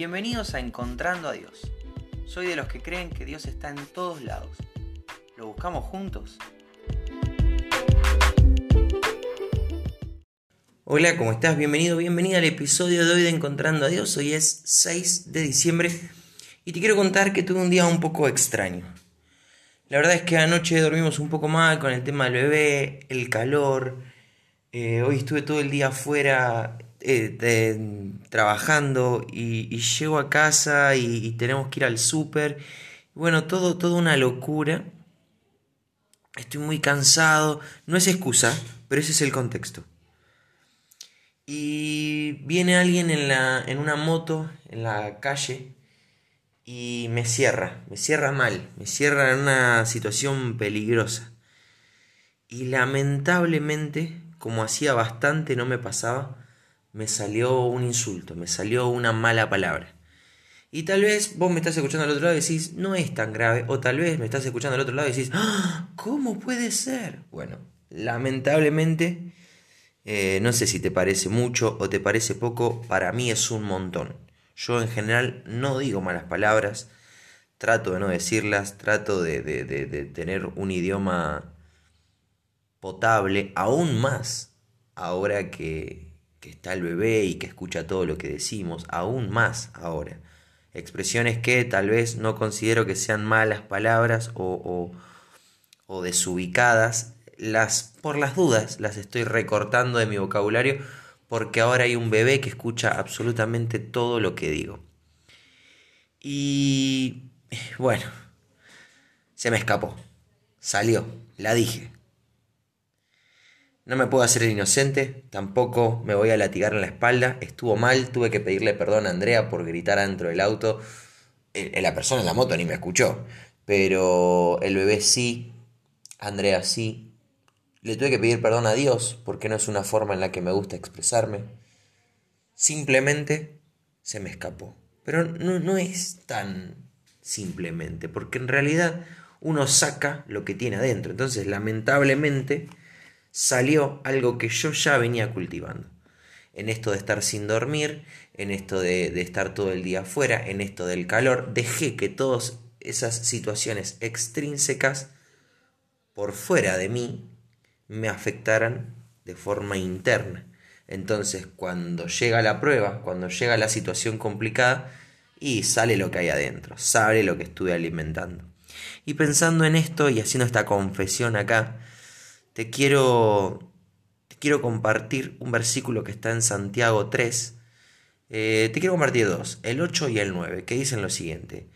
Bienvenidos a Encontrando a Dios. Soy de los que creen que Dios está en todos lados. ¿Lo buscamos juntos? Hola, ¿cómo estás? Bienvenido, bienvenida al episodio de hoy de Encontrando a Dios. Hoy es 6 de diciembre y te quiero contar que tuve un día un poco extraño. La verdad es que anoche dormimos un poco mal con el tema del bebé, el calor. Eh, hoy estuve todo el día afuera eh, trabajando y, llego a casa y, tenemos que ir al súper. Bueno, todo, todo una locura. Estoy muy cansado. No es excusa, pero ese es el contexto. Y viene alguien en, la, en una moto en la calle y me cierra, me cierra mal, me cierra en una situación peligrosa. Y lamentablemente, como hacía bastante no me pasaba, me salió un insulto, me salió una mala palabra. Y tal vez vos me estás escuchando al otro lado y decís, no es tan grave. O tal vez me estás escuchando al otro lado y decís, ¡Ah! ¿cómo puede ser? Bueno, lamentablemente, eh, no sé si te parece mucho o te parece poco, para mí es un montón. Yo en general no digo malas palabras, trato de no decirlas, trato de, de tener un idioma potable, aún más ahora que, que está el bebé y que escucha todo lo que decimos, aún más ahora. Expresiones que tal vez no considero que sean malas palabras o, o, desubicadas, las, por las dudas las estoy recortando de mi vocabulario porque ahora hay un bebé que escucha absolutamente todo lo que digo. Y bueno, se me escapó, salió, la dije. No me puedo hacer el inocente, tampoco me voy a latigar en la espalda. Estuvo mal, tuve que pedirle perdón a Andrea por gritar dentro del auto. La persona en la moto ni me escuchó, pero el bebé sí, Andrea sí. Le tuve que pedir perdón a Dios porque no es una forma en la que me gusta expresarme. Simplemente se me escapó. Pero no, no es tan simplemente, porque en realidad uno saca lo que tiene adentro. Entonces, lamentablemente, salió algo que yo ya venía cultivando. En esto de estar sin dormir, en esto de, estar todo el día afuera, en esto del calor, dejé que todas esas situaciones extrínsecas por fuera de mí me afectaran de forma interna. Entonces, cuando llega la prueba, cuando llega la situación complicada, y sale lo que hay adentro, sale lo que estuve alimentando. Y pensando en esto y haciendo esta confesión acá, te quiero, te quiero compartir un versículo que está en Santiago 3. Eh, te quiero compartir dos, el 8 y el 9, que dicen lo siguiente.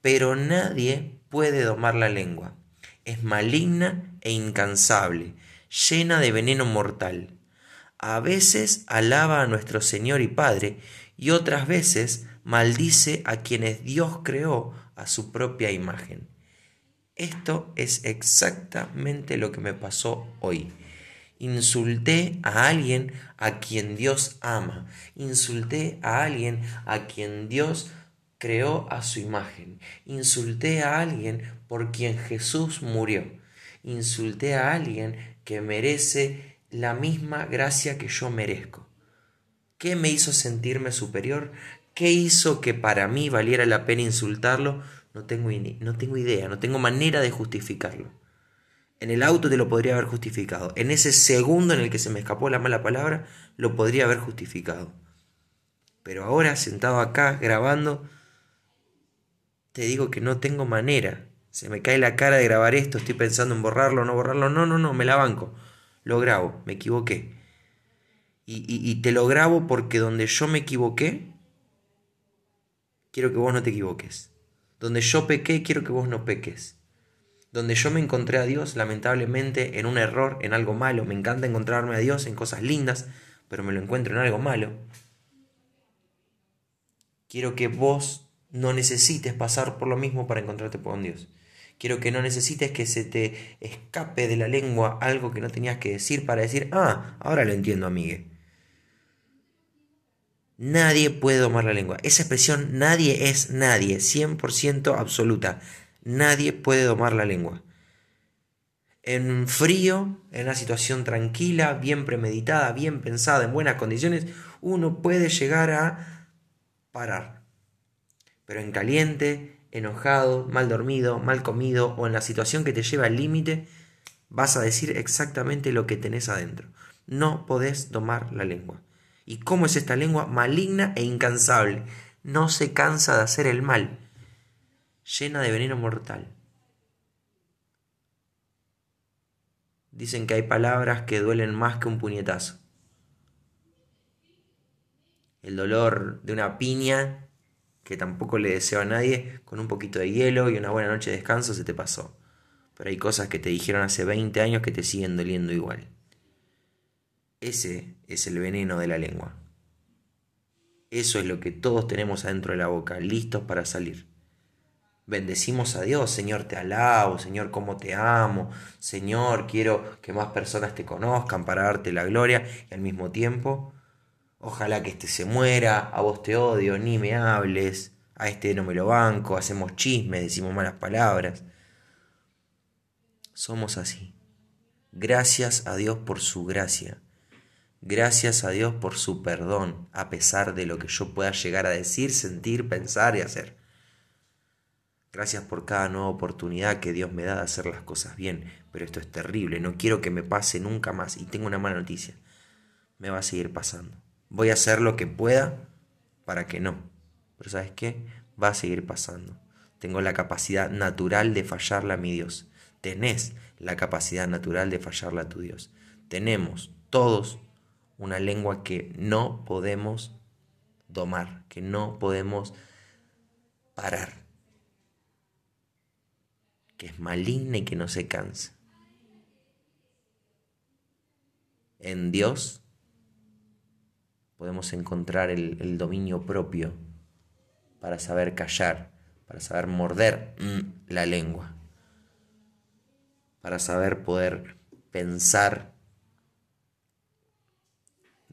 Pero nadie puede domar la lengua. Es maligna e incansable, llena de veneno mortal. A veces alaba a nuestro Señor y Padre y otras veces maldice a quienes Dios creó a su propia imagen. Esto es exactamente lo que me pasó hoy. Insulté a alguien a quien Dios ama. Insulté a alguien a quien Dios creó a su imagen. Insulté a alguien por quien Jesús murió. Insulté a alguien que merece la misma gracia que yo merezco. ¿Qué me hizo sentirme superior? ¿Qué hizo que para mí valiera la pena insultarlo? No tengo, no tengo idea, no tengo manera de justificarlo. En el auto te lo podría haber justificado. En ese segundo en el que se me escapó la mala palabra, lo podría haber justificado. Pero ahora, sentado acá, grabando, te digo que no tengo manera. Se me cae la cara de grabar esto, estoy pensando en borrarlo no borrarlo. No, no, no, me la banco. Lo grabo, me equivoqué. Y, y te lo grabo porque donde yo me equivoqué, quiero que vos no te equivoques. Donde yo pequé, quiero que vos no peques. Donde yo me encontré a Dios, lamentablemente, en un error, en algo malo. Me encanta encontrarme a Dios en cosas lindas, pero me lo encuentro en algo malo. Quiero que vos no necesites pasar por lo mismo para encontrarte con Dios. Quiero que no necesites que se te escape de la lengua algo que no tenías que decir para decir, ah, ahora lo entiendo, amigue. Nadie puede domar la lengua. Esa expresión nadie es nadie, 100% absoluta. Nadie puede domar la lengua. En frío, en una situación tranquila, bien premeditada, bien pensada, en buenas condiciones, uno puede llegar a parar. Pero en caliente, enojado, mal dormido, mal comido o en la situación que te lleva al límite, vas a decir exactamente lo que tenés adentro. No podés domar la lengua. ¿Y cómo es esta lengua? Maligna e incansable. No se cansa de hacer el mal. Llena de veneno mortal. Dicen que hay palabras que duelen más que un puñetazo. El dolor de una piña que tampoco le deseo a nadie, con un poquito de hielo y una buena noche de descanso se te pasó. Pero hay cosas que te dijeron hace 20 años que te siguen doliendo igual. Ese es el veneno de la lengua. Eso es lo que todos tenemos adentro de la boca, listos para salir. Bendecimos a Dios, Señor, te alabo, Señor, cómo te amo, Señor, quiero que más personas te conozcan para darte la gloria y al mismo tiempo Ojalá que este se muera, a vos te odio, ni me hables, a este no me lo banco, hacemos chismes, decimos malas palabras. Somos así. Gracias a Dios por su gracia. Gracias a Dios por su perdón, a pesar de lo que yo pueda llegar a decir, sentir, pensar y hacer. Gracias por cada nueva oportunidad que Dios me da de hacer las cosas bien, pero esto es terrible, no quiero que me pase nunca más y tengo una mala noticia. Me va a seguir pasando. Voy a hacer lo que pueda para que no. Pero ¿sabes qué? Va a seguir pasando. Tengo la capacidad natural de fallarle a mi Dios. Tenés la capacidad natural de fallarle a tu Dios. Tenemos todos una lengua que no podemos domar, que no podemos parar, que es maligna y que no se cansa. En Dios podemos encontrar el, dominio propio para saber callar, para saber morder mm, la lengua, para saber poder pensar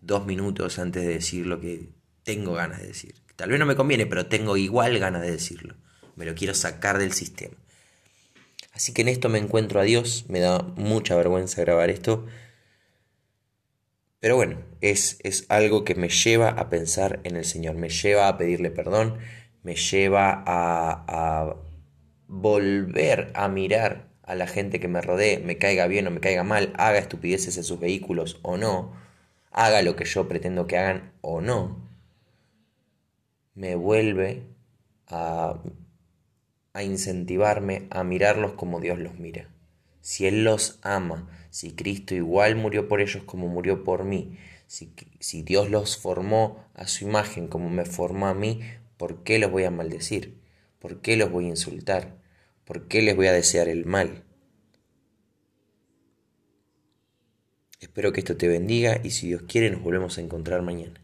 dos minutos antes de decir lo que tengo ganas de decir. Tal vez no me conviene, pero tengo igual ganas de decirlo. Me lo quiero sacar del sistema. Así que en esto me encuentro a Dios, me da mucha vergüenza grabar esto, pero bueno, es, es algo que me lleva a pensar en el Señor, me lleva a pedirle perdón, me lleva a, a volver a mirar a la gente que me rodee, me caiga bien o me caiga mal, haga estupideces en sus vehículos o no, haga lo que yo pretendo que hagan o no, me vuelve a, a incentivarme a mirarlos como Dios los mira. Si Él los ama, si Cristo igual murió por ellos como murió por mí, si, si Dios los formó a su imagen como me formó a mí, ¿por qué los voy a maldecir? ¿Por qué los voy a insultar? ¿Por qué les voy a desear el mal? Espero que esto te bendiga y si Dios quiere nos volvemos a encontrar mañana.